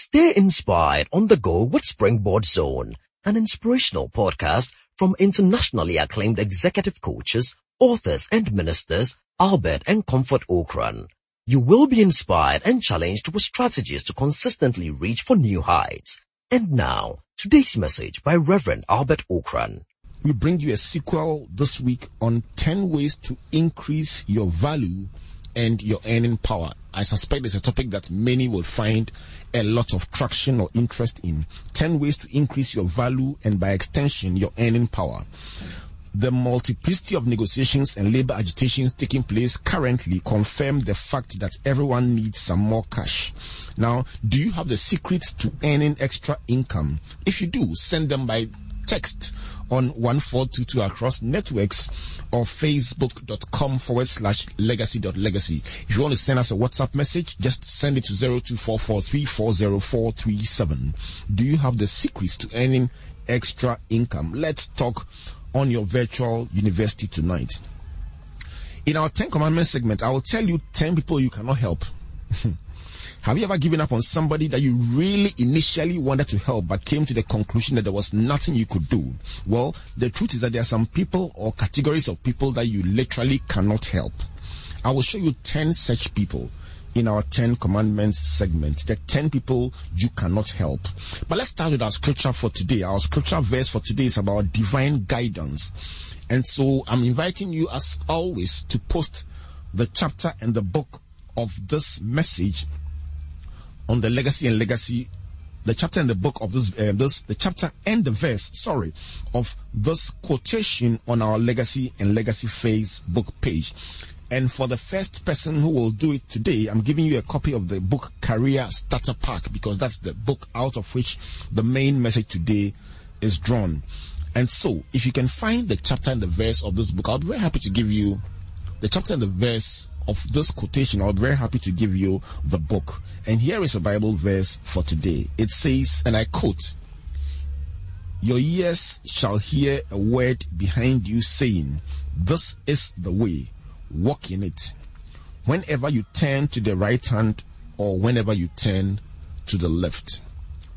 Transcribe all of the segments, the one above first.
Stay inspired on the go with Springboard Zone, an inspirational podcast from internationally acclaimed executive coaches, authors, and ministers Albert and Comfort Ocran. You will be inspired and challenged with strategies to consistently reach for new heights. And now, today's message by Reverend Albert Ocran. We bring you a sequel this week on 10 ways to increase your value and your earning power. I suspect it's a topic that many will find a lot of traction or interest in. 10 ways to increase your value and by extension your earning power. The multiplicity of negotiations and labor agitations taking place currently confirm the fact that everyone needs some more cash. Now, do you have the secrets to earning extra income? If you do, send them by text on 1422 across networks or facebook.com forward slash legacy dot legacy. If you want to send us a WhatsApp message, just send it to 0244340437. Do you have the secrets to earning extra income? Let's talk on your virtual university tonight. In our 10 commandments segment, I will tell you 10 people you cannot help. Have you ever given up on somebody that you really initially wanted to help but came to the conclusion that there was nothing you could do? Well, the truth is that there are some people or categories of people that you literally cannot help. I will show you 10 such people in our 10 commandments segment. The 10 people you cannot help. But let's start with our scripture for today. Our scripture verse for today is about divine guidance. And so I'm inviting you, as always, to post the chapter and the book of this message on the legacy and legacy the chapter and the book of this, uh, this the chapter and the verse sorry of this quotation on our legacy and legacy facebook page. And for the first person who will do it today i'm giving you a copy of the book career starter pack because that's the book out of which the main message today is drawn. And so if you can find the chapter and the verse of this book i'll be very happy to give you the chapter and the verse of this quotation, I'll be very happy to give you the book. And here is a Bible verse for today. It says, and I quote, Your ears shall hear a word behind you saying, This is the way, walk in it. Whenever you turn to the right hand or whenever you turn to the left.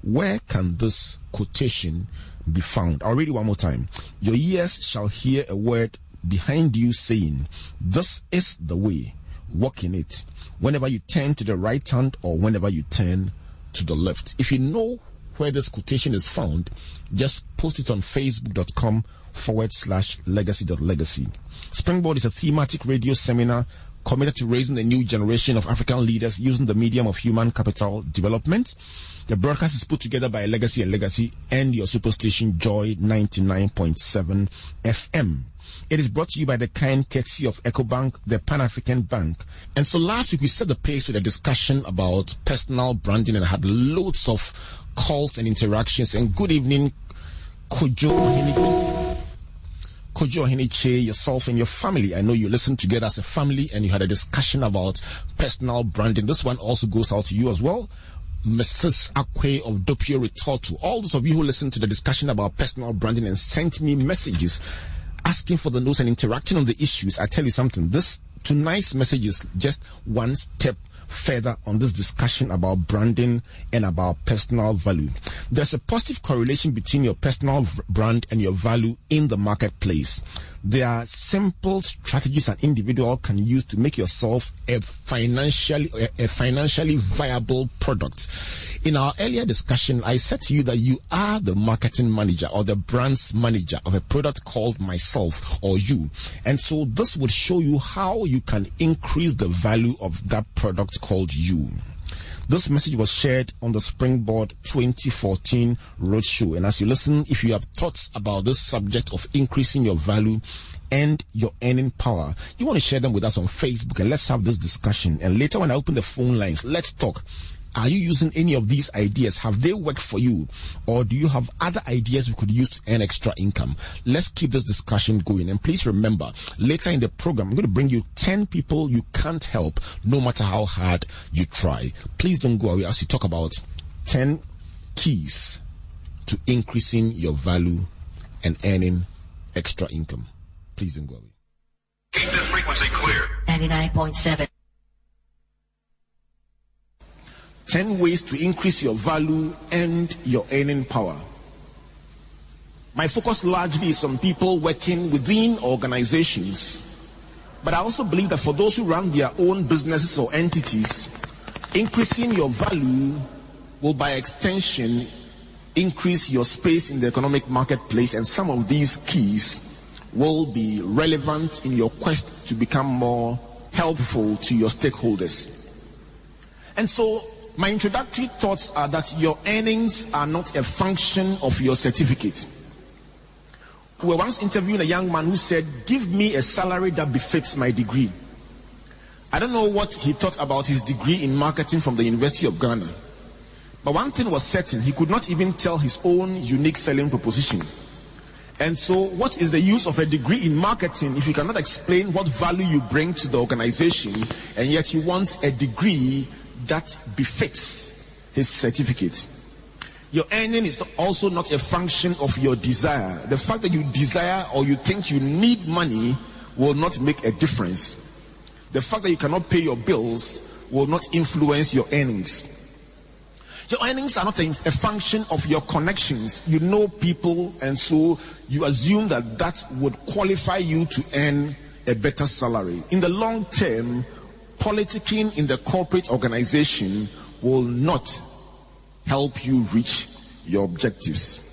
Where can this quotation be found? I'll read it one more time. Your ears shall hear a word behind you saying, This is the way, walk in it whenever you turn to the right hand or whenever you turn to the left. If you know where this quotation is found, just post it on facebook.com forward slash legacy dot legacy. Springboard is a thematic radio seminar committed to raising a new generation of African leaders using the medium of human capital development. The broadcast is put together by Legacy and Legacy and your superstation Joy 99.7 FM. It is brought to you by the kind courtesy of EcoBank, the Pan African Bank. And so last week we set the pace with a discussion about personal branding and had loads of calls and interactions. And good evening, Kojo Kojo Hiniche, yourself and your family. I know you listened together as a family and you had a discussion about personal branding. This one also goes out to you as well. Mrs. Akwe of Doppio Retorto. All those of you who listened to the discussion about personal branding and sent me messages asking for the notes and interacting on the issues. I tell you something, this tonight's message is just one step further on this discussion about branding and about personal value. There's a positive correlation between your personal brand and your value in the marketplace. There are simple strategies an individual can use to make yourself a financially a financially viable product. In our earlier discussion, I said to you that you are the marketing manager or the brand's manager of a product called myself or you. And so this would show you how you can increase the value of that product called you. This message was shared on the Springboard 2014 Roadshow. And as you listen, if you have thoughts about this subject of increasing your value and your earning power, you want to share them with us on Facebook and let's have this discussion. And later when I open the phone lines, let's talk are you using any of these ideas? Have they worked for you? Or do you have other ideas we could use to earn extra income? Let's keep this discussion going. And please remember, later in the program, I'm going to bring you 10 people you can't help no matter how hard you try. Please don't go away as we talk about 10 keys to increasing your value and earning extra income. Please don't go away. Keep the frequency clear. 99.7. 10 ways to increase your value and your earning power. My focus largely is on people working within organizations, but I also believe that for those who run their own businesses or entities, increasing your value will by extension increase your space in the economic marketplace, and some of these keys will be relevant in your quest to become more helpful to your stakeholders. And so, my introductory thoughts are that your earnings are not a function of your certificate. We were once interviewing a young man who said, Give me a salary that befits my degree. I don't know what he thought about his degree in marketing from the University of Ghana. But one thing was certain, he could not even tell his own unique selling proposition. And so, what is the use of a degree in marketing if you cannot explain what value you bring to the organization and yet he wants a degree that befits his certificate? Your earning is also not a function of your desire. The fact that you desire or you think you need money will not make a difference. The fact that you cannot pay your bills will not influence your earnings. Your earnings are not a, a, function of your connections. You know people, and so you assume that that would qualify you to earn a better salary. In the long term, politicking in the corporate organization will not help you reach your objectives.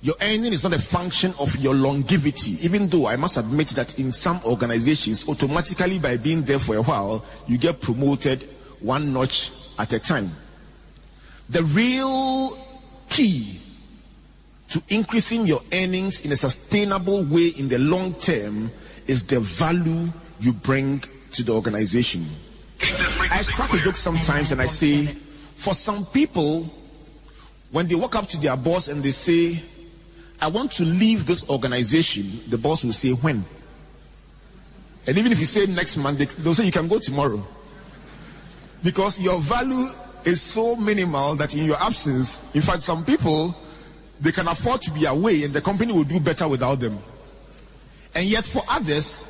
Your earning is not a function of your longevity, even though I must admit that in some organizations, automatically by being there for a while, you get promoted one notch at a time. The real key to increasing your earnings in a sustainable way in the long term is the value you bring to the organization. I crack a joke sometimes and I say, for some people, when they walk up to their boss and they say, I want to leave this organization, the boss will say, when? And even if you say next Monday, they'll say you can go tomorrow. Because your value is so minimal that in your absence, in fact, some people, they can afford to be away and the company will do better without them. And yet for others,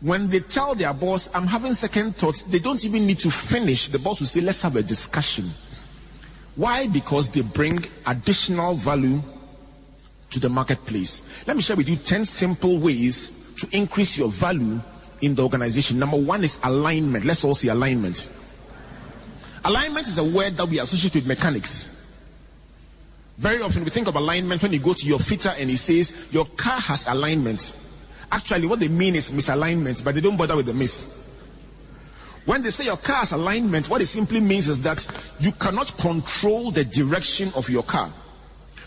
when they tell their boss, I'm having second thoughts, they don't even need to finish. The boss will say, let's have a discussion. Why? Because they bring additional value to the marketplace. Let me share with you 10 simple ways to increase your value in the organization. Number one is alignment. Let's all see alignment. Alignment is a word that we associate with mechanics. Very often we think of alignment when you go to your fitter and he says, Your car has alignment. Actually, what they mean is misalignment, but they don't bother with the miss. When they say your car has alignment, what it simply means is that you cannot control the direction of your car.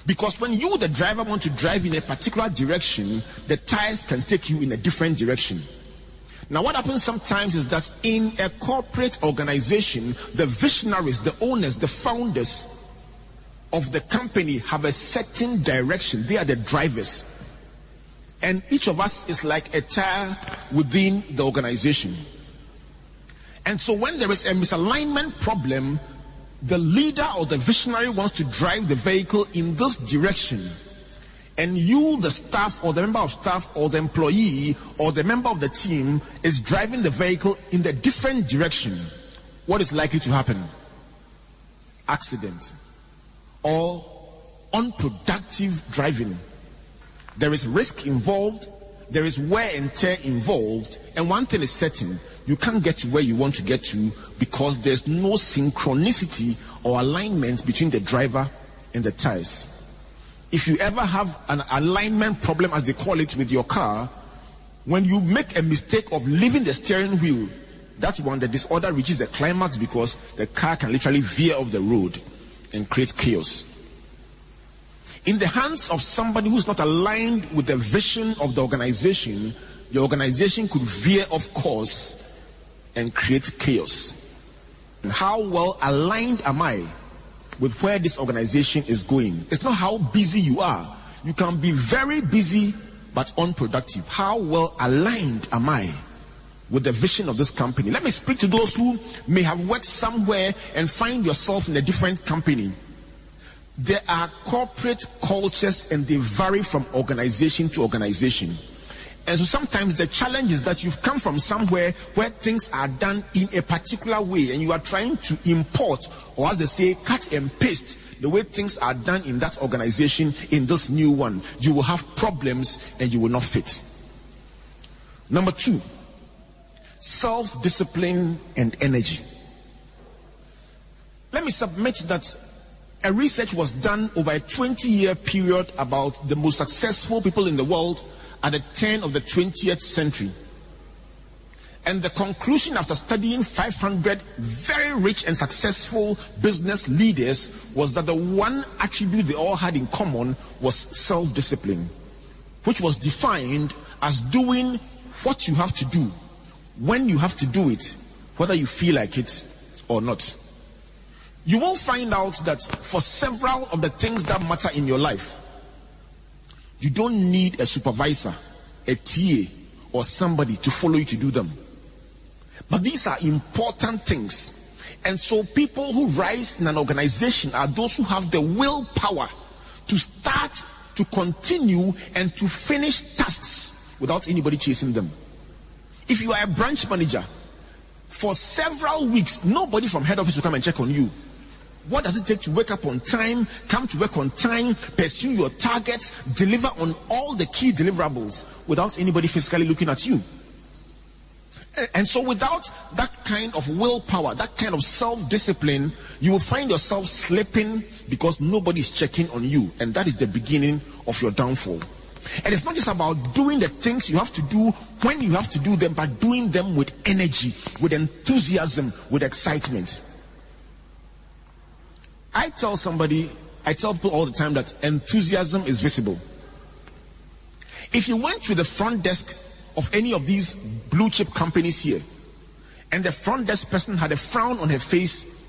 Because when you, the driver, want to drive in a particular direction, the tires can take you in a different direction. Now, what happens sometimes is that in a corporate organization, the visionaries, the owners, the founders of the company have a certain direction. They are the drivers. And each of us is like a tire within the organization. And so when there is a misalignment problem, the leader or the visionary wants to drive the vehicle in this direction. And you, the staff or the member of staff or the employee or the member of the team is driving the vehicle in the different direction. What is likely to happen? Accident or unproductive driving. There is risk involved, there is wear and tear involved, and one thing is certain you can't get to where you want to get to because there's no synchronicity or alignment between the driver and the tires. If you ever have an alignment problem, as they call it, with your car, when you make a mistake of leaving the steering wheel, that's when the disorder reaches the climax because the car can literally veer off the road and create chaos. In the hands of somebody who's not aligned with the vision of the organization, the organization could veer off course and create chaos. And how well aligned am I with where this organization is going? It's not how busy you are. You can be very busy but unproductive. How well aligned am I with the vision of this company? Let me speak to those who may have worked somewhere and find yourself in a different company. There are corporate cultures and they vary from organization to organization. And so sometimes the challenge is that you've come from somewhere where things are done in a particular way and you are trying to import, or as they say, cut and paste the way things are done in that organization in this new one. You will have problems and you will not fit. Number two, self discipline and energy. Let me submit that a research was done over a 20 year period about the most successful people in the world at the turn of the 20th century. And the conclusion after studying 500 very rich and successful business leaders was that the one attribute they all had in common was self discipline, which was defined as doing what you have to do when you have to do it, whether you feel like it or not. You will find out that for several of the things that matter in your life, you don't need a supervisor, a TA, or somebody to follow you to do them. But these are important things. And so people who rise in an organization are those who have the willpower to start, to continue, and to finish tasks without anybody chasing them. If you are a branch manager, for several weeks, nobody from head office will come and check on you. What does it take to wake up on time, come to work on time, pursue your targets, deliver on all the key deliverables without anybody physically looking at you? And so, without that kind of willpower, that kind of self discipline, you will find yourself slipping because nobody is checking on you. And that is the beginning of your downfall. And it's not just about doing the things you have to do when you have to do them, but doing them with energy, with enthusiasm, with excitement. I tell somebody, I tell people all the time that enthusiasm is visible. If you went to the front desk of any of these blue chip companies here, and the front desk person had a frown on her face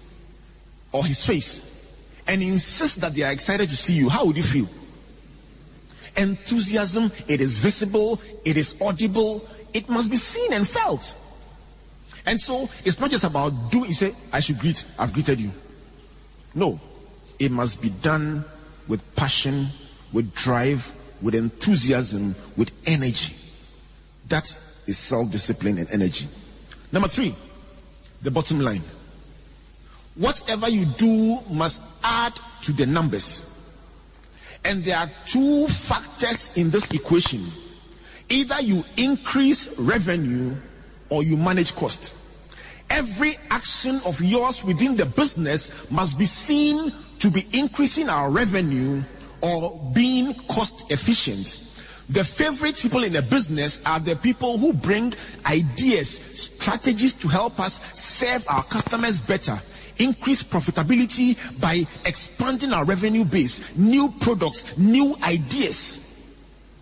or his face, and insists that they are excited to see you, how would you feel? Enthusiasm, it is visible, it is audible, it must be seen and felt. And so it's not just about doing, you say, I should greet, I've greeted you. No, it must be done with passion, with drive, with enthusiasm, with energy. That is self discipline and energy. Number three, the bottom line. Whatever you do must add to the numbers. And there are two factors in this equation. Either you increase revenue or you manage cost. Every action of yours within the business must be seen to be increasing our revenue or being cost efficient. The favorite people in a business are the people who bring ideas, strategies to help us serve our customers better, increase profitability by expanding our revenue base, new products, new ideas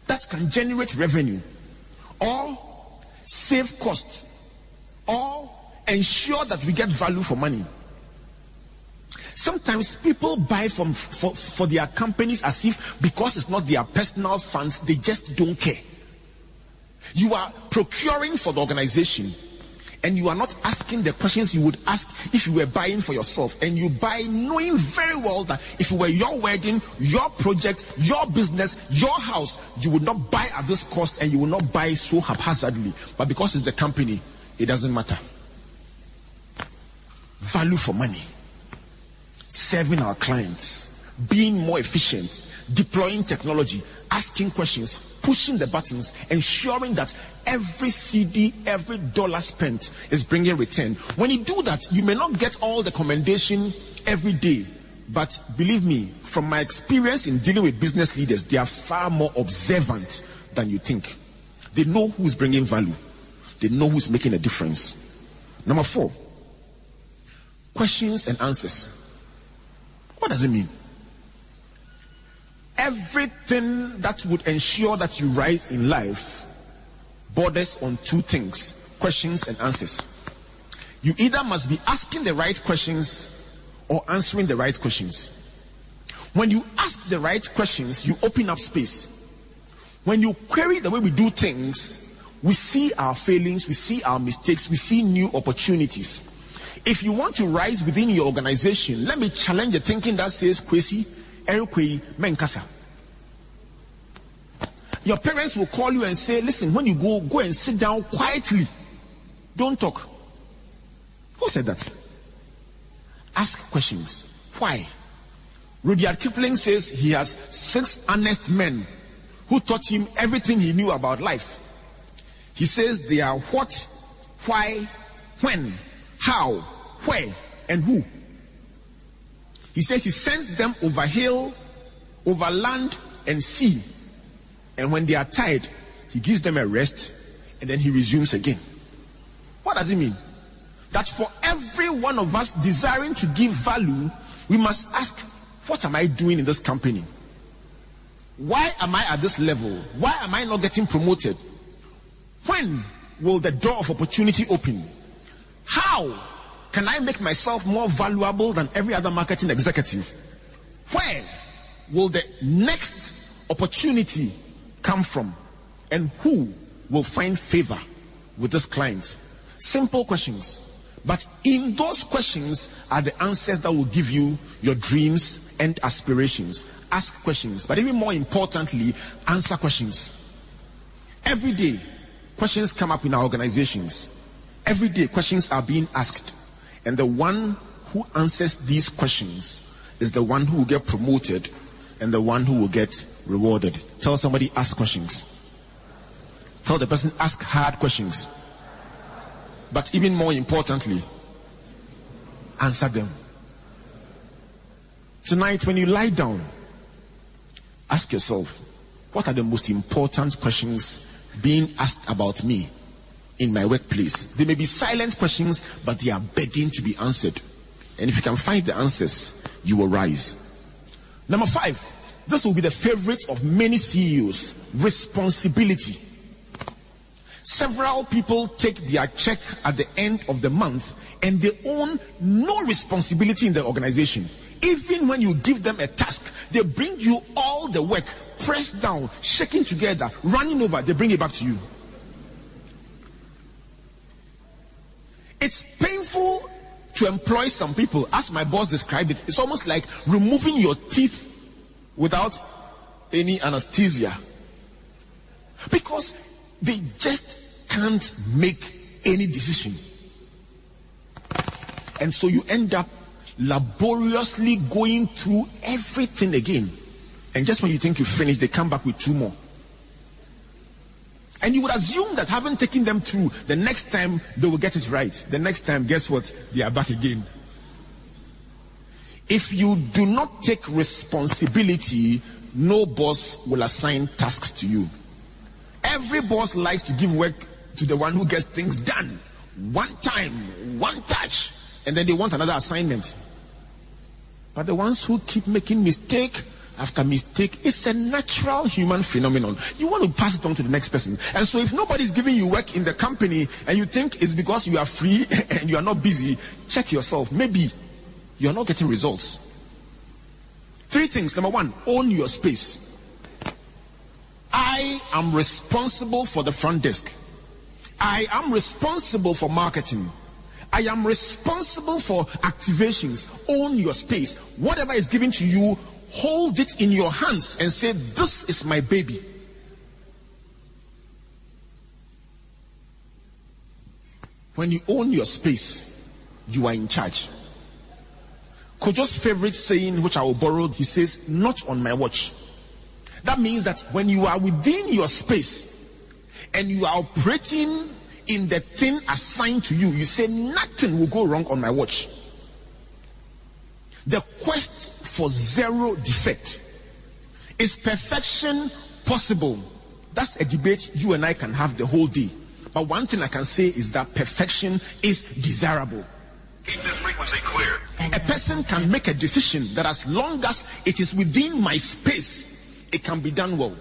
that can generate revenue or save costs or ensure that we get value for money. Sometimes people buy from for, for their companies as if because it's not their personal funds, they just don't care. You are procuring for the organization and you are not asking the questions you would ask if you were buying for yourself. And you buy knowing very well that if it were your wedding, your project, your business, your house, you would not buy at this cost and you will not buy so haphazardly. But because it's the company, it doesn't matter value for money, serving our clients, being more efficient, deploying technology, asking questions, pushing the buttons, ensuring that every cedi, every dollar spent is bringing return. When you do that, you may not get all the commendation every day. But believe me, from my experience in dealing with business leaders, they are far more observant than you think. They know who's bringing value. They know who's making a difference. Number four, questions and answers. What does it mean? Everything that would ensure that you rise in life borders on two things questions and answers. You either must be asking the right questions or answering the right questions. When you ask the right questions, you open up space. When you query the way we do things, we see our failings, we see our mistakes, we see new opportunities. If you want to rise within your organization, let me challenge the thinking that says Kwesi, Erikwe, Menkasa. Your parents will call you and say, Listen, when you go, go and sit down quietly. Don't talk. Who said that? Ask questions. Why? Rudyard Kipling says he has six honest men who taught him everything he knew about life. He says they are what, why, when, how, where, and who. He says he sends them over hill, over land, and sea. And when they are tired, he gives them a rest and then he resumes again. What does it mean? That for every one of us desiring to give value, we must ask, what am I doing in this company? Why am I at this level? Why am I not getting promoted? When will the door of opportunity open? How can I make myself more valuable than every other marketing executive? Where will the next opportunity come from? And who will find favor with this client? Simple questions. But in those questions are the answers that will give you your dreams and aspirations. Ask questions. But even more importantly, answer questions. Every day, questions come up in our organizations. Every day, questions are being asked. And the one who answers these questions is the one who will get promoted and the one who will get rewarded. Tell somebody, ask questions. Tell the person, ask hard questions. But even more importantly, answer them. Tonight, when you lie down, ask yourself, what are the most important questions being asked about me in my workplace? They may be silent questions, but they are begging to be answered. And if you can find the answers, you will rise. Number five, this will be the favorite of many CEOs responsibility. Several people take their check at the end of the month and they own no responsibility in the organization. Even when you give them a task, they bring you all the work, pressed down, shaking together, running over, they bring it back to you. It's painful to employ some people, as my boss described it. It's almost like removing your teeth without any anesthesia. Because they just can't make any decision. And so you end up laboriously going through everything again. And just when you think you've finished, they come back with two more. And you would assume that having taken them through, the next time they will get it right. The next time, guess what? They are back again. If you do not take responsibility, no boss will assign tasks to you. Every boss likes to give work to the one who gets things done. One time, one touch, and then they want another assignment. But the ones who keep making mistake after mistake, it's a natural human phenomenon. You want to pass it on to the next person. And so if nobody is giving you work in the company and you think it's because you are free and you are not busy, check yourself. Maybe you are not getting results. Three things. Number one, own your space. I am responsible for the front desk. I am responsible for marketing. I am responsible for activations. Own your space. Whatever is given to you, hold it in your hands and say, This is my baby. When you own your space, you are in charge. Kojo's favorite saying, which I will borrow, he says, Not on my watch. That means that when you are within your space and you are operating in the thing assigned to you, you say nothing will go wrong on my watch. The quest for zero defect is perfection possible? That's a debate you and I can have the whole day. But one thing I can say is that perfection is desirable. Keep this frequency clear. A person can make a decision that as long as it is within my space, it can be done well.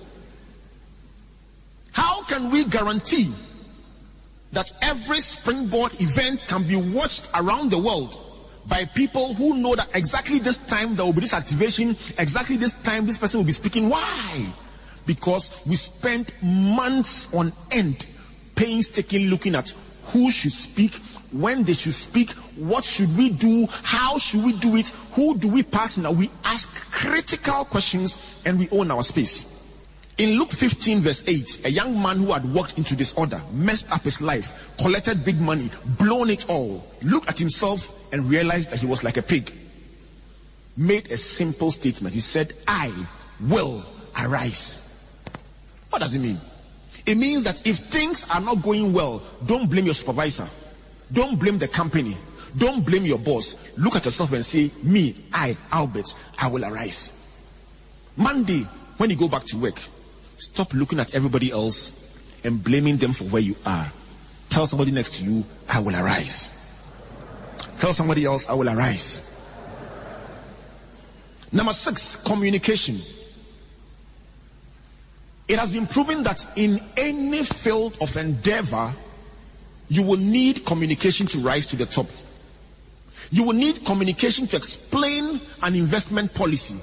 How can we guarantee that every springboard event can be watched around the world by people who know that exactly this time there will be this activation, exactly this time this person will be speaking? Why? Because we spent months on end painstakingly looking at who should speak, when they should speak, what should we do, how should we do it, who do we partner? We ask critical questions and we own our space. In Luke 15, verse 8, a young man who had walked into disorder, messed up his life, collected big money, blown it all, looked at himself and realized that he was like a pig. Made a simple statement. He said, I will arise. What does it mean? It means that if things are not going well, don't blame your supervisor. Don't blame the company. Don't blame your boss. Look at yourself and say, Me, I, Albert, I will arise. Monday, when you go back to work, stop looking at everybody else and blaming them for where you are. Tell somebody next to you, I will arise. Tell somebody else, I will arise. Number six, communication. It has been proven that in any field of endeavor, you will need communication to rise to the top. You will need communication to explain an investment policy.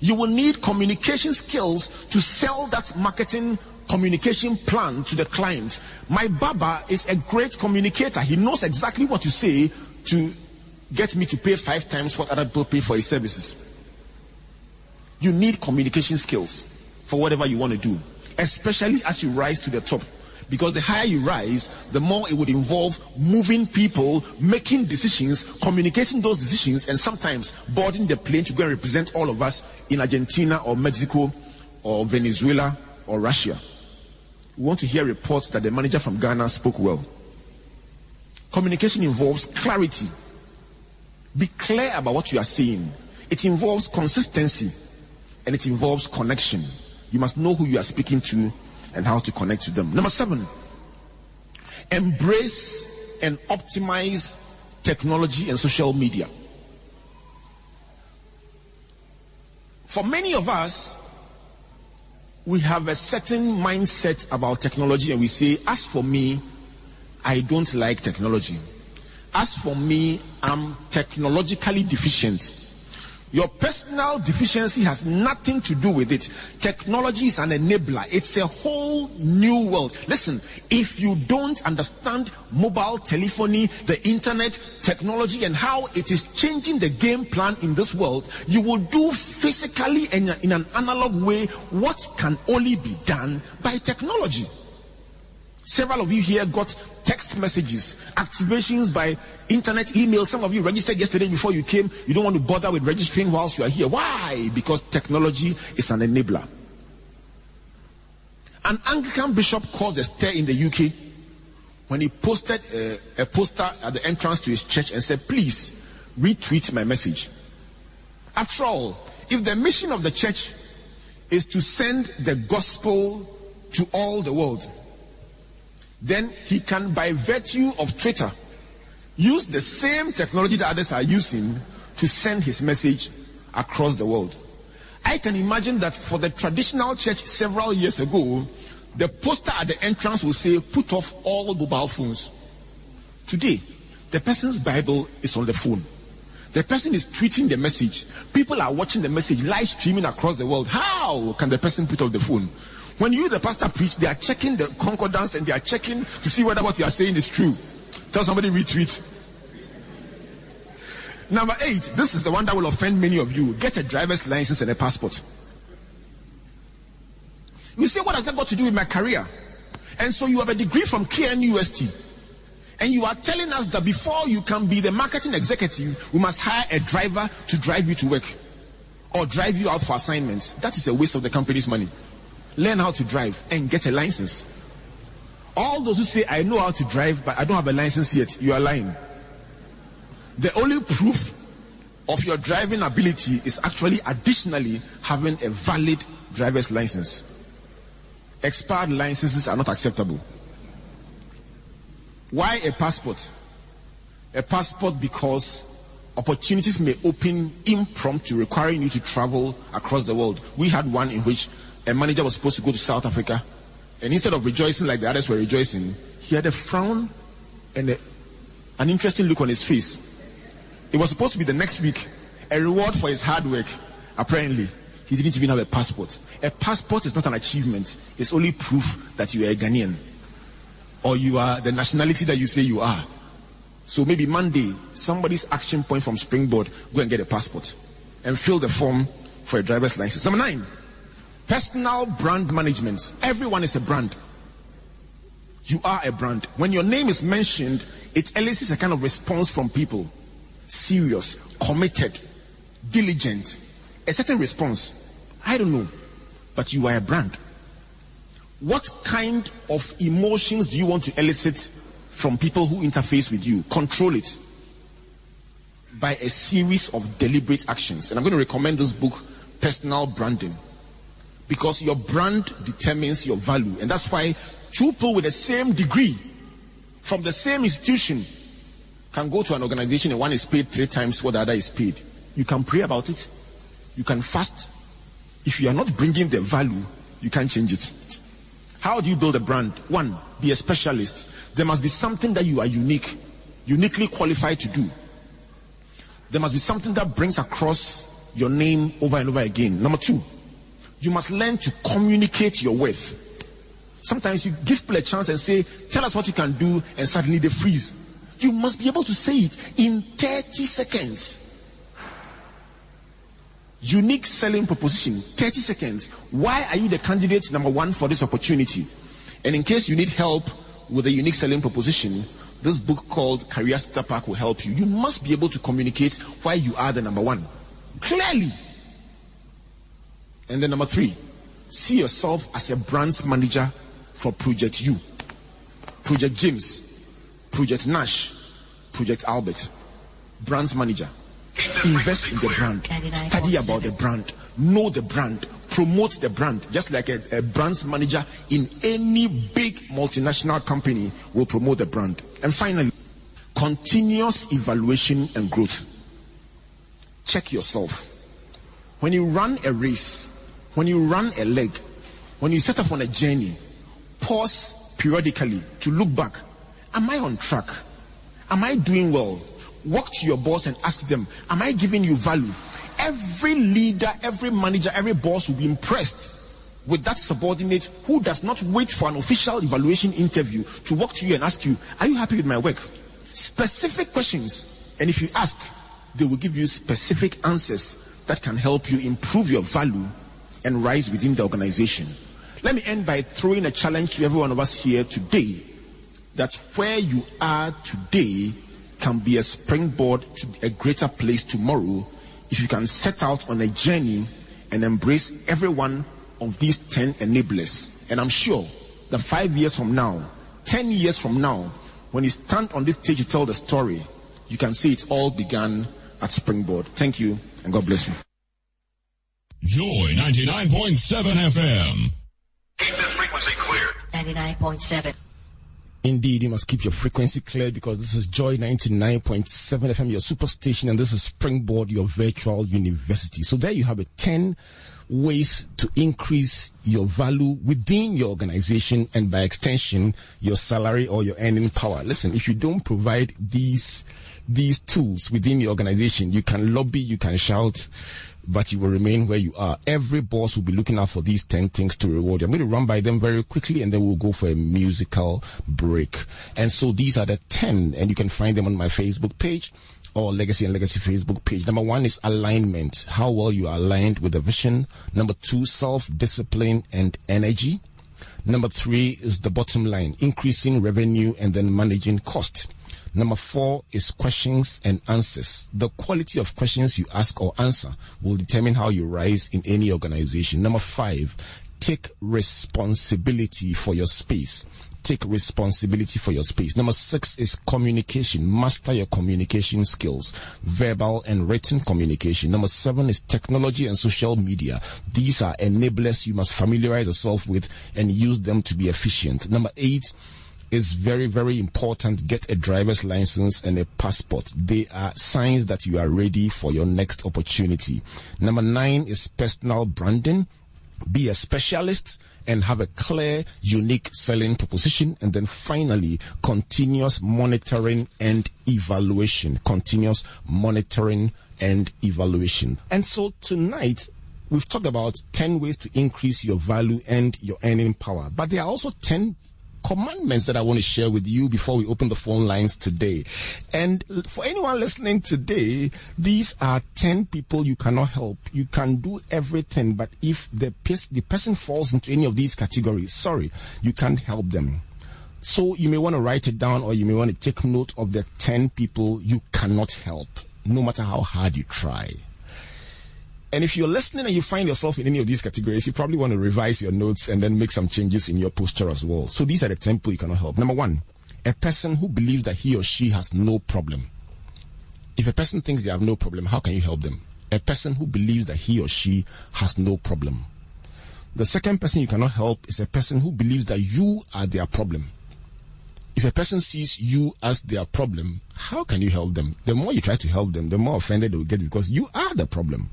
You will need communication skills to sell that marketing communication plan to the client. My Baba is a great communicator. He knows exactly what to say to get me to pay five times what other people pay for his services. You need communication skills for whatever you want to do, especially as you rise to the top. Because the higher you rise, the more it would involve moving people, making decisions, communicating those decisions, and sometimes boarding the plane to go and represent all of us in Argentina or Mexico or Venezuela or Russia. We want to hear reports that the manager from Ghana spoke well. Communication involves clarity. Be clear about what you are saying. It involves consistency and it involves connection. You must know who you are speaking to and how to connect to them. Number seven, embrace and optimize technology and social media. For many of us, we have a certain mindset about technology and we say, as for me, I don't like technology. As for me, I'm technologically deficient. Your personal deficiency has nothing to do with it. Technology is an enabler. It's a whole new world. Listen, if you don't understand mobile telephony, the internet, technology, and how it is changing the game plan in this world, you will do physically and in an analog way what can only be done by technology. Several of you here got text messages, activations by internet email. Some of you registered yesterday before you came. You don't want to bother with registering whilst you are here. Why? Because technology is an enabler. An Anglican bishop caused a stir in the UK when he posted a, a poster at the entrance to his church and said, Please retweet my message. After all, if the mission of the church is to send the gospel to all the world, then he can, by virtue of Twitter, use the same technology that others are using to send his message across the world. I can imagine that for the traditional church several years ago, the poster at the entrance will say, put off all mobile phones. Today, the person's Bible is on the phone. The person is tweeting the message. People are watching the message live streaming across the world. How can the person put off the phone? When you, the pastor, preach, they are checking the concordance and they are checking to see whether what you are saying is true. Tell somebody retweet. Number eight, this is the one that will offend many of you. Get a driver's license and a passport. You say, what has that got to do with my career? And so you have a degree from KNUST. And you are telling us that before you can be the marketing executive, we must hire a driver to drive you to work or drive you out for assignments. That is a waste of the company's money learn how to drive and get a license. All those who say, I know how to drive, but I don't have a license yet, you are lying. The only proof of your driving ability is actually additionally having a valid driver's license. Expired licenses are not acceptable. Why a passport? A passport because opportunities may open impromptu requiring you to travel across the world. We had one in which a manager was supposed to go to South Africa, and instead of rejoicing like the others were rejoicing, he had a frown and a, an interesting look on his face. It was supposed to be the next week, a reward for his hard work. Apparently, he didn't even have a passport. A passport is not an achievement, it's only proof that you are a Ghanaian or you are the nationality that you say you are. So maybe Monday, somebody's action point from Springboard, go and get a passport and fill the form for a driver's license. Number nine, Personal brand management. Everyone is a brand. You are a brand. When your name is mentioned, it elicits a kind of response from people. Serious, committed, diligent. A certain response. I don't know. But you are a brand. What kind of emotions do you want to elicit from people who interface with you? Control it by a series of deliberate actions. And I'm going to recommend this book, Personal Branding, because your brand determines your value. And that's why two people with the same degree from the same institution can go to an organization and one is paid three times what the other is paid. You can pray about it. You can fast. If you are not bringing the value, you can't change it. How do you build a brand? One, be a specialist. There must be something that you are unique, uniquely qualified to do. There must be something that brings across your name over and over again. Number two, you must learn to communicate your worth. Sometimes you give people a chance and say, Tell us what you can do, and suddenly they freeze. You must be able to say it in 30 seconds. Unique selling proposition, 30 seconds. Why are you the candidate number one for this opportunity? And in case you need help with a unique selling proposition, this book called Career Starter Pack will help you. You must be able to communicate why you are the number one clearly. And then number three, see yourself as a brands manager for Project U, Project James, Project Nash, Project Albert. Brands manager. Invest in the brand. Study about the brand. Know the brand. Promote the brand. Just like a, a manager in any big multinational company will promote the brand. And finally, continuous evaluation and growth. Check yourself. When you run a race, when you run a leg, when you set off on a journey, pause periodically to look back. Am I on track? Am I doing well? Walk to your boss and ask them, Am I giving you value? Every leader, every manager, every boss will be impressed with that subordinate who does not wait for an official evaluation interview to walk to you and ask you, Are you happy with my work? Specific questions. And if you ask, they will give you specific answers that can help you improve your value and rise within the organization. Let me end by throwing a challenge to every one of us here today that where you are today can be a springboard to a greater place tomorrow if you can set out on a journey and embrace every one of these 10 enablers. And I'm sure that five years from now, 10 years from now, when you stand on this stage to tell the story, you can see it all began at Springboard. Thank you, and God bless you. Joy 99.7 FM. Keep this frequency clear. 99.7. Indeed, you must keep your frequency clear because this is Joy 99.7 FM, your superstation, and this is Springboard, your virtual university. So there you have it 10 ways to increase your value within your organization and by extension, your salary or your earning power. Listen, if you don't provide these, these tools within your organization, you can lobby, you can shout, but you will remain where you are. Every boss will be looking out for these 10 things to reward you. I'm going to run by them very quickly and then we'll go for a musical break. And so these are the 10 and you can find them on my Facebook page or Legacy and Legacy Facebook page. Number one is alignment. How well you are aligned with the vision. Number two, self-discipline and energy. Number three is the bottom line, increasing revenue and then managing cost. Number four is questions and answers. The quality of questions you ask or answer will determine how you rise in any organization. Number five, take responsibility for your space. Take responsibility for your space. Number six is communication. Master your communication skills, verbal and written communication. Number seven is technology and social media. These are enablers you must familiarize yourself with and use them to be efficient. Number eight, is very, very important. Get a driver's license and a passport. They are signs that you are ready for your next opportunity. Number nine is personal branding. Be a specialist and have a clear, unique selling proposition. And then finally, continuous monitoring and evaluation. Continuous monitoring and evaluation. And so tonight, we've talked about 10 ways to increase your value and your earning power. But there are also 10 commandments that I want to share with you before we open the phone lines today. And for anyone listening today, these are 10 people you cannot help. You can do everything, but if the, the person falls into any of these categories, sorry, you can't help them. So you may want to write it down or you may want to take note of the 10 people you cannot help, no matter how hard you try. And if you're listening and you find yourself in any of these categories, you probably want to revise your notes and then make some changes in your posture as well. So these are the 10 people you cannot help. Number one, a person who believes that he or she has no problem. If a person thinks they have no problem, how can you help them? A person who believes that he or she has no problem. The second person you cannot help is a person who believes that you are their problem. If a person sees you as their problem, how can you help them? The more you try to help them, the more offended they will get because you are the problem.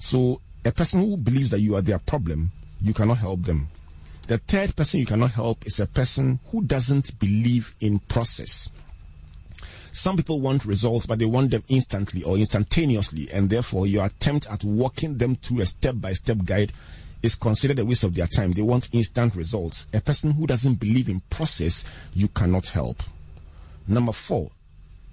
So a person who believes that you are their problem, you cannot help them. The third person you cannot help is a person who doesn't believe in process. Some people want results, but they want them instantly or instantaneously, and therefore your attempt at walking them through a step by step guide is considered a waste of their time. They want instant results. A person who doesn't believe in process, you cannot help. Number four,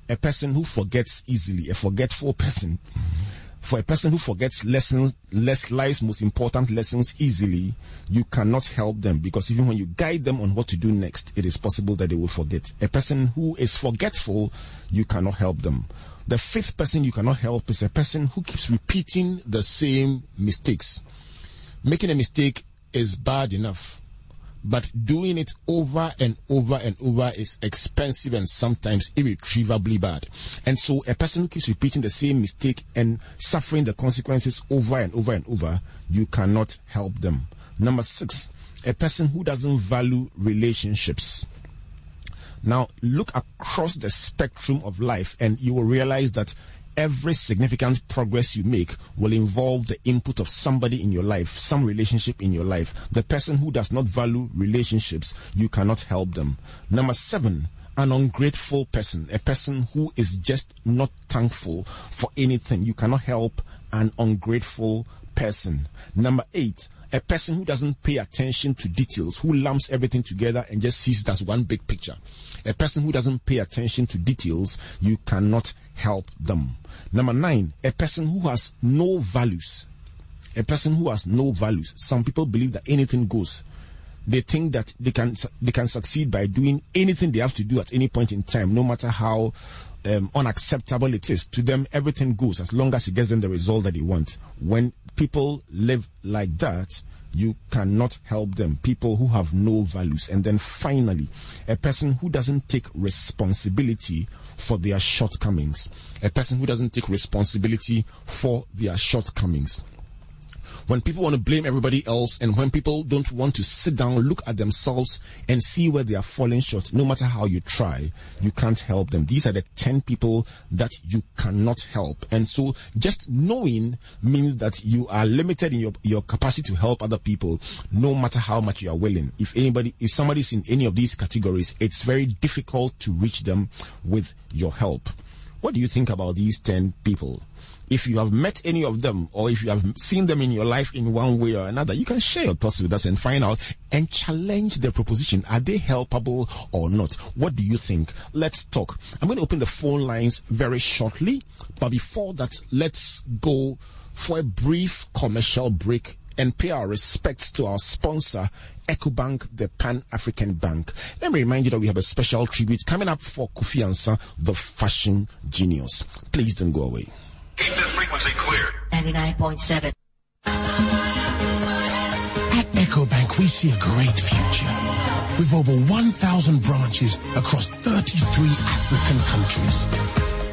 a person who forgets easily, a forgetful person. Mm-hmm for a person who forgets lessons, less life's most important lessons easily, you cannot help them because even when you guide them on what to do next, it is possible that they will forget. A person who is forgetful, you cannot help them. The fifth person you cannot help is a person who keeps repeating the same mistakes. Making a mistake is bad enough but doing it over and over and over is expensive and sometimes irretrievably bad. And so a person who keeps repeating the same mistake and suffering the consequences over and over and over, you cannot help them. Number six, a person who doesn't value relationships. Now, look across the spectrum of life and you will realize that every significant progress you make will involve the input of somebody in your life, some relationship in your life. The person who does not value relationships, you cannot help them. Number seven, an ungrateful person, a person who is just not thankful for anything. You cannot help an ungrateful person. Number eight, a person who doesn't pay attention to details, who lumps everything together and just sees it as one big picture. A person who doesn't pay attention to details, you cannot help them. Number nine, a person who has no values. A person who has no values. Some people believe that anything goes. They think that they can they can succeed by doing anything they have to do at any point in time, no matter how um, unacceptable it is. To them, everything goes as long as it gets them the result that they want. When people live like that, you cannot help them. People who have no values. And then finally, a person who doesn't take responsibility for their shortcomings. A person who doesn't take responsibility for their shortcomings when people want to blame everybody else and when people don't want to sit down, look at themselves and see where they are falling short, no matter how you try, you can't help them. These are the 10 people that you cannot help. And so just knowing means that you are limited in your, your capacity to help other people, no matter how much you are willing. If anybody, if somebody's in any of these categories, it's very difficult to reach them with your help. What do you think about these 10 people? If you have met any of them or if you have seen them in your life in one way or another, you can share your thoughts with us and find out and challenge the proposition. Are they helpable or not? What do you think? Let's talk. I'm going to open the phone lines very shortly, but before that, let's go for a brief commercial break and pay our respects to our sponsor, EcoBank, the Pan African Bank. Let me remind you that we have a special tribute coming up for Kofi Ansah, the fashion genius. Please don't go away. Keep this frequency clear. 99.7. At EcoBank, we see a great future. With over 1,000 branches across 33 African countries.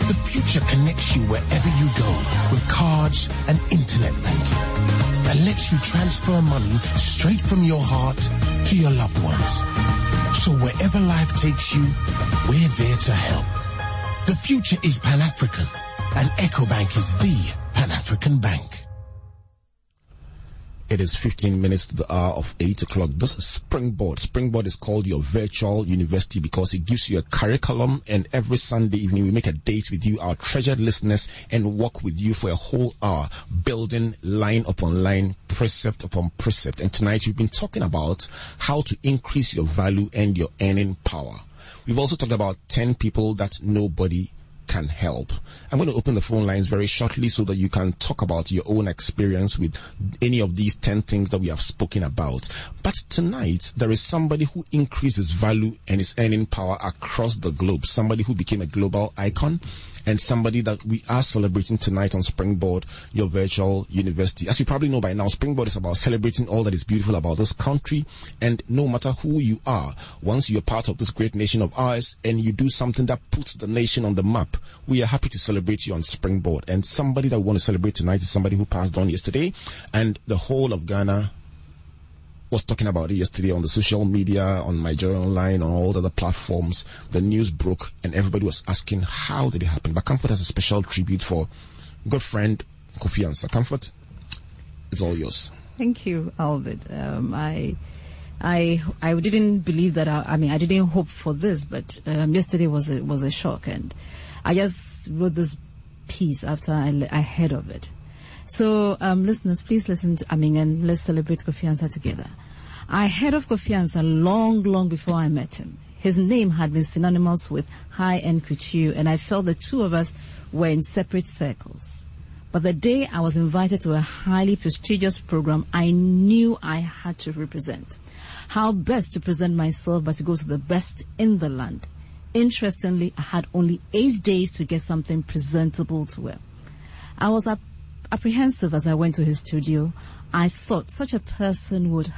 The future connects you wherever you go with cards and internet banking and lets you transfer money straight from your heart to your loved ones. So wherever life takes you, we're there to help. The future is Pan-African and EcoBank is the Pan-African bank. It is 15 minutes to the hour of 8 o'clock. This is Springboard. Springboard is called your virtual university because it gives you a curriculum and every Sunday evening we make a date with you, our treasured listeners, and walk with you for a whole hour, building line upon line, precept upon precept. And tonight we've been talking about how to increase your value and your earning power. We've also talked about 10 people that nobody can help. I'm going to open the phone lines very shortly so that you can talk about your own experience with any of these 10 things that we have spoken about. But tonight, there is somebody who increased his value and his earning power across the globe. Somebody who became a global icon and somebody that we are celebrating tonight on Springboard, your virtual university. As you probably know by now, Springboard is about celebrating all that is beautiful about this country. And no matter who you are, once you're part of this great nation of ours and you do something that puts the nation on the map, we are happy to celebrate you on Springboard. And somebody that we want to celebrate tonight is somebody who passed on yesterday and the whole of Ghana was talking about it yesterday on the social media, on my journal online, on all the other platforms. The news broke and everybody was asking how did it happen. But Comfort has a special tribute for good friend Kofi Ansah. Comfort, it's all yours. Thank you, Albert. Um, I, I, I didn't believe that. I, I, mean, I didn't hope for this, but um, yesterday was a, was a shock, and I just wrote this piece after I, I heard of it. So, um, listeners, please listen to mean, and let's celebrate Kofi Ansah together. I heard of Kofi Ansah long, long before I met him. His name had been synonymous with high-end couture, and I felt the two of us were in separate circles. But the day I was invited to a highly prestigious program, I knew I had to represent. How best to present myself but to go to the best in the land. Interestingly, I had only eight days to get something presentable to wear. I was apprehensive as I went to his studio. I thought such a person would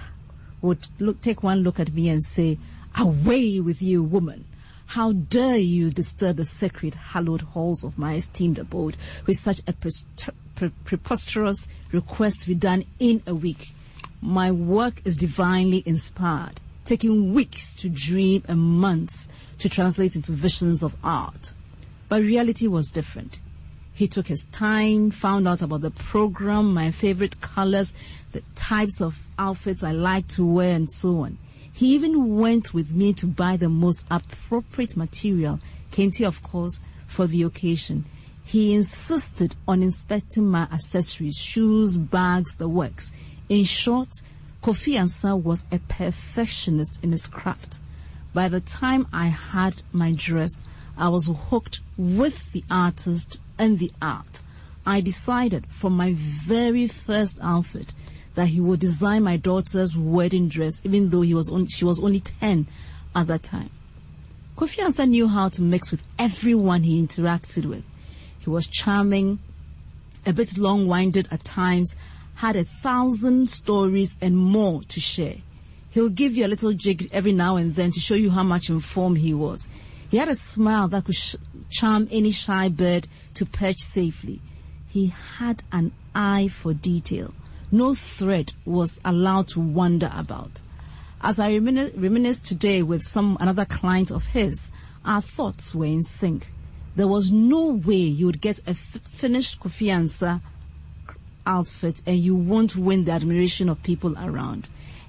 would look, take one look at me and say, Away with you, woman! How dare you disturb the sacred, hallowed halls of my esteemed abode with such a pre- preposterous request to be done in a week? My work is divinely inspired, taking weeks to dream and months to translate into visions of art. But reality was different. He took his time, found out about the program, my favorite colors, the types of outfits I like to wear, and so on. He even went with me to buy the most appropriate material, kente of course, for the occasion. He insisted on inspecting my accessories, shoes, bags, the works. In short, Kofi Ansah was a perfectionist in his craft. By the time I had my dress, I was hooked with the artist and the art. I decided from my very first outfit that he would design my daughter's wedding dress, even though he was on, she was only 10 at that time. Kofi Ansah knew how to mix with everyone he interacted with. He was charming, a bit long-winded at times, had a thousand stories and more to share. He'll give you a little jig every now and then to show you how much informed he was. He had a smile that could sh- charm any shy bird to perch safely. He had an eye for detail. No thread was allowed to wander about. As I reminisce, today with some another client of his, our thoughts were in sync. There was no way you would get a f- finished Kofi outfit and you won't win the admiration of people around.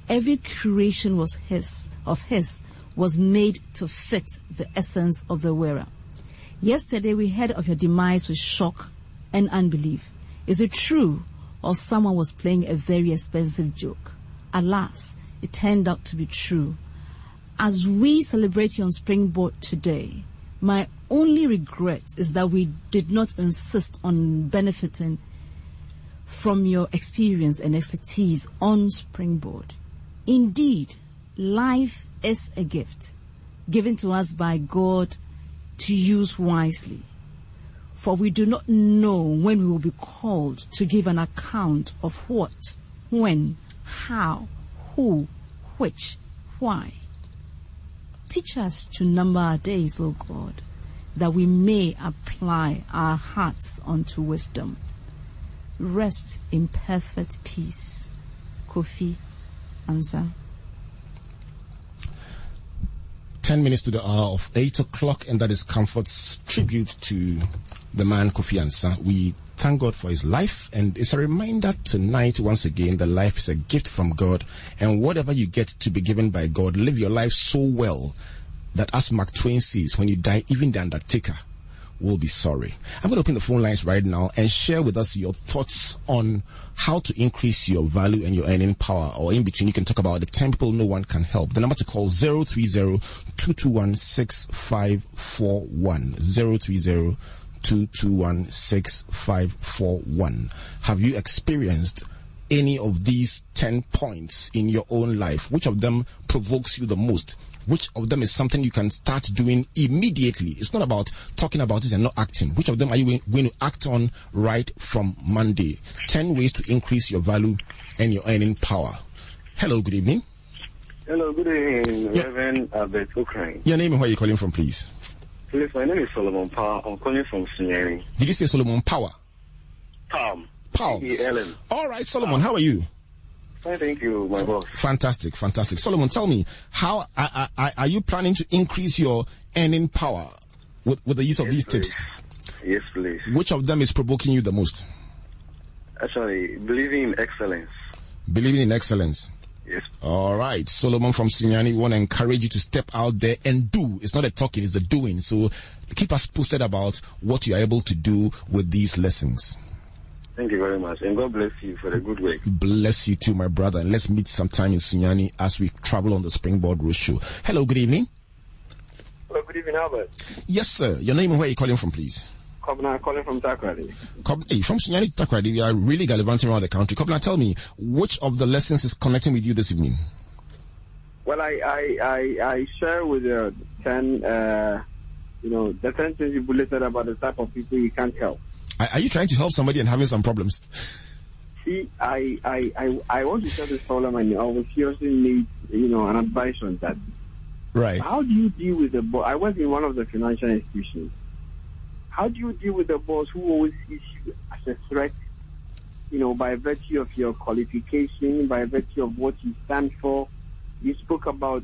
Every creation was his, of his, was made to fit the essence of the wearer. Yesterday we heard of your demise with shock and unbelief. Is it true or someone was playing a very expensive joke? Alas, it turned out to be true. As we celebrate you on Springboard today, my only regret is that we did not insist on benefiting from your experience and expertise on Springboard. Indeed, life is a gift given to us by God to use wisely. For we do not know when we will be called to give an account of what, when, how, who, which, why. Teach us to number our days, O God, that we may apply our hearts unto wisdom. Rest in perfect peace. Kofi Ansah. 10 minutes to the hour of 8 o'clock, and that is Comfort's tribute to the man Kofi Ansah. We thank God for his life. And it's a reminder tonight, once again, that life is a gift from God. And whatever you get to be given by God, live your life so well that as Mark Twain says, when you die, even the undertaker will be sorry. I'm going to open the phone lines right now and share with us your thoughts on how to increase your value and your earning power. Or in between, you can talk about the 10 people no one can help. The number to call 030 221 6541. 030 221 6541. Have you experienced any of these 10 points in your own life? Which of them provokes you the most? Which of them is something you can start doing immediately? It's not about talking about it and not acting. Which of them are you going to act on right from Monday? 10 ways to increase your value and your earning power. Hello, good evening. Hello, good evening, Yeah. Reverend Albert Ocran. Your name and where are you calling from, please? Please, my name is Solomon Power. I'm calling from Sunyani. Did you say Solomon Power? Palm. P-E-L-M. All right, Solomon, how are you? Fine, thank you, my boss. Fantastic, fantastic. Solomon, tell me, how are, are, are you planning to increase your earning power with, with the use of Yes, these please. tips? Yes, please. Which of them is provoking you the most? Actually, believing in excellence. Believing in excellence. Yes. All right, Solomon from Sunyani want to encourage you to step out there and do. It's not a talking, it's the doing. So keep us posted about what you are able to do with these lessons. Thank you very much. And God bless you for the good work. Bless you too, my brother. And let's meet sometime in Sunyani as we travel on the Springboard Roadshow. Hello, good evening. Hello, good evening, Albert. Yes, sir. Your name and where are you calling from, please? Kobna calling from Takoradi. Kob- hey, from Sunyani to Takoradi, we are really gallivanting around the country. Kobna, tell me, which of the lessons is connecting with you this evening? Well, I I I, I share with the ten, uh, you know, the ten things you bulleted about the type of people you can't help. Are, are you trying to help somebody and having some problems? See, I I I, I want to solve this problem, and I will seriously need you know an advice on that. Right. How do you deal with the boss? I work in one of the financial institutions. How do you deal with the boss who always sees you as a threat? You know, by virtue of your qualification, by virtue of what you stand for. You spoke about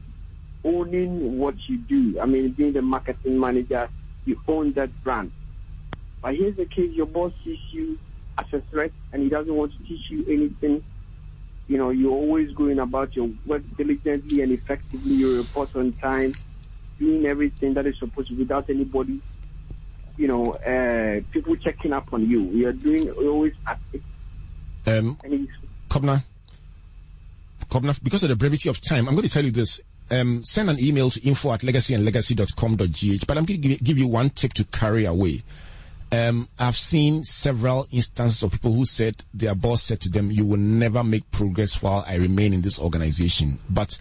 owning what you do. I mean, being the marketing manager, you own that brand. But here's the case: your boss sees you as a threat, and he doesn't want to teach you anything. You know, you're always going about your work diligently and effectively. You report on time, doing everything that is supposed to without anybody, you know, uh, people checking up on you. You're doing you're always at it. Um, Kobna, Kobna, because of the brevity of time, I'm going to tell you this. Um, send an email to info at legacyandlegacy.com.gh. But I'm going to give, give you one tip to carry away. Um, I've seen several instances of people who said their boss said to them, "You will never make progress while I remain in this organization." But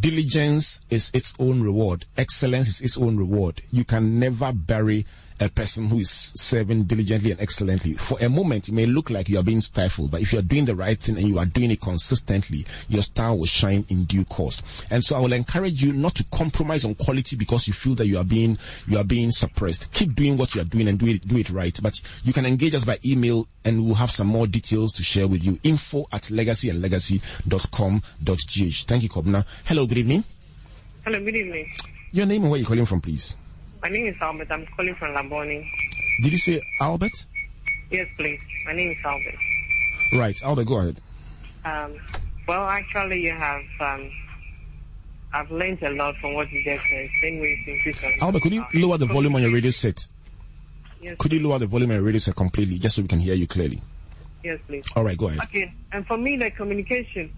diligence is its own reward. Excellence is its own reward. You can never bury a person who is serving diligently and excellently. For a moment, it may look like you are being stifled, but if you are doing the right thing and you are doing it consistently, your star will shine in due course. And so I will encourage you not to compromise on quality because you feel that you are being you are being suppressed. Keep doing what you are doing and do it do it right. But you can engage us by email and we'll have some more details to share with you. Info at legacyandlegacy.com.gh. Thank you, Kobna. Hello, good evening. Hello, good evening. Your name and where you calling from, please. My name is Albert. I'm calling from Lamboni. Did you say Albert? Yes, please. My name is Albert. Right, Albert, go ahead. Um, well, actually, you have. Um, I've learned a lot from what you just said. Same way on- Albert, could you lower the volume on your radio set? Yes, Could you lower the volume on your radio set completely, just so we can hear you clearly? yes, please. All right, go ahead. Okay, and for me, the communication.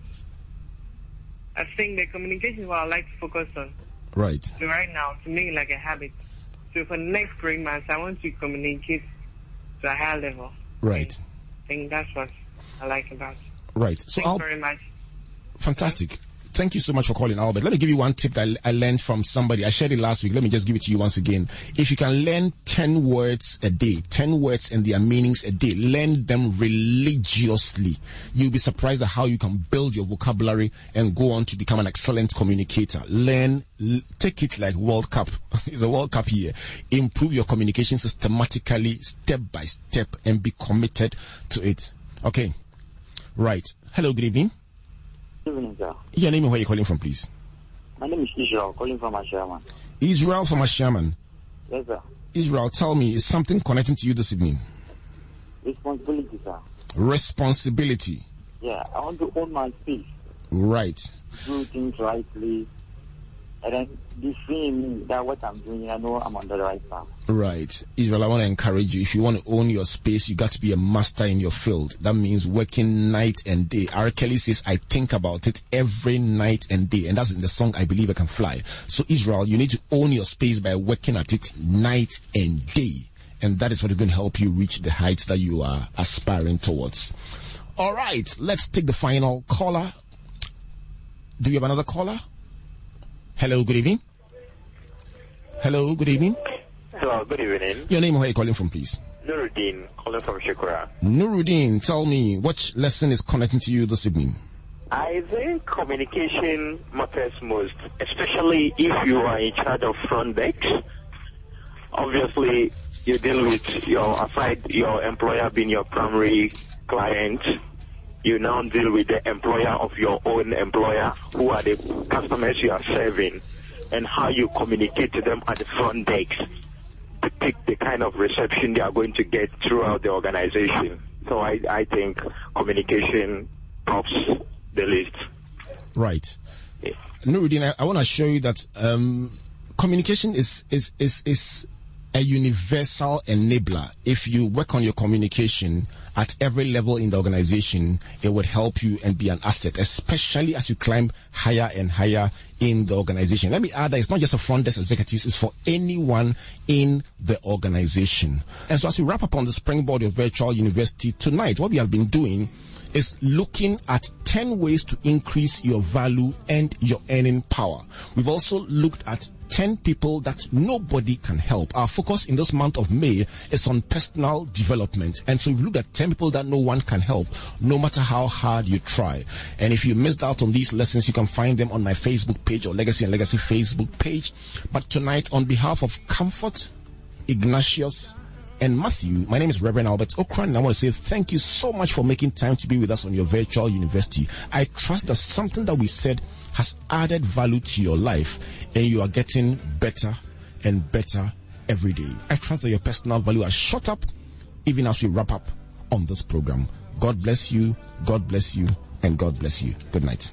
I think the communication is what I like to focus on Right. right now to it like a habit. So for the next three months, I want to communicate to a higher level. Right. I think that's what I like about. it. Right. So, Thank you Al- very much. fantastic. Thank you so much for calling, Albert. Let me give you one tip that I I learned from somebody. I shared it last week. Let me just give it to you once again. If you can learn 10 words a day, 10 words and their meanings a day, learn them religiously. You'll be surprised at how you can build your vocabulary and go on to become an excellent communicator. Learn, take it like World Cup. it's a World Cup year. Improve your communication systematically, step by step, and be committed to it. Okay. Right. Hello, good evening. Good evening, sir. Your name and where you're calling from, please. My name is Israel, calling from Ashaiman. Israel from Ashaiman. Yes, sir. Israel, tell me, is something connecting to you this evening? Responsibility, sir. Responsibility. Yeah, I want to own my space, Right. do things rightly, and then be free in me that what I'm doing, I know I'm on the right path. Right. Israel, I want to encourage you. If you want to own your space, you got to be a master in your field. That means working night and day. R. Kelly says, I think about it every night and day. And that's in the song, I Believe I Can Fly. So Israel, you need to own your space by working at it night and day. And that is what is going to help you reach the heights that you are aspiring towards. All right. Let's take the final caller. Do you have another caller? Hello. Good evening. Hello. Good evening. Hello, good evening. Your name, where are you calling from, please? Nuruddin, calling from Shikura. Nuruddin, tell me, what lesson is connecting to you this evening? I think communication matters most, especially if you are in charge of front desk. Obviously, you deal with your aside your employer being your primary client. You now deal with the employer of your own employer, who are the customers you are serving, and how you communicate to them at the front desk depict the kind of reception they are going to get throughout the organization. So I, I think communication tops the list. Right. Nuruddin, I, I want to show you that um, communication is, is, is, is a universal enabler. If you work on your communication at every level in the organization, it would help you and be an asset, especially as you climb higher and higher in the organization. Let me add that it's not just for front desk executives, it's for anyone in the organization. And so as we wrap up on the springboard of virtual university tonight, what we have been doing is looking at 10 ways to increase your value and your earning power. We've also looked at 10 people that nobody can help. Our focus in this month of May is on personal development. And so we've looked at 10 people that no one can help, no matter how hard you try. And if you missed out on these lessons, you can find them on my Facebook page or Legacy and Legacy Facebook page. But tonight, on behalf of Comfort, Ignatius, and Matthew. My name is Reverend Albert Ocran, and I want to say thank you so much for making time to be with us on your virtual university. I trust that something that we said has added value to your life, and you are getting better and better every day. I trust that your personal value has shot up even as we wrap up on this program. God bless you, God bless you, and God bless you. Good night.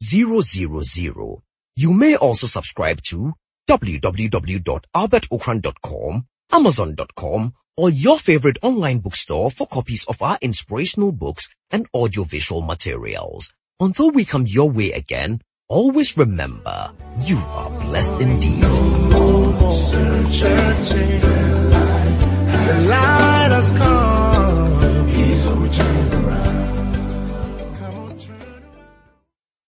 000. You may also subscribe to www.albertocran.com, amazon.com, or your favorite online bookstore for copies of our inspirational books and audiovisual materials. Until we come your way again, always remember, you are blessed indeed. Searching,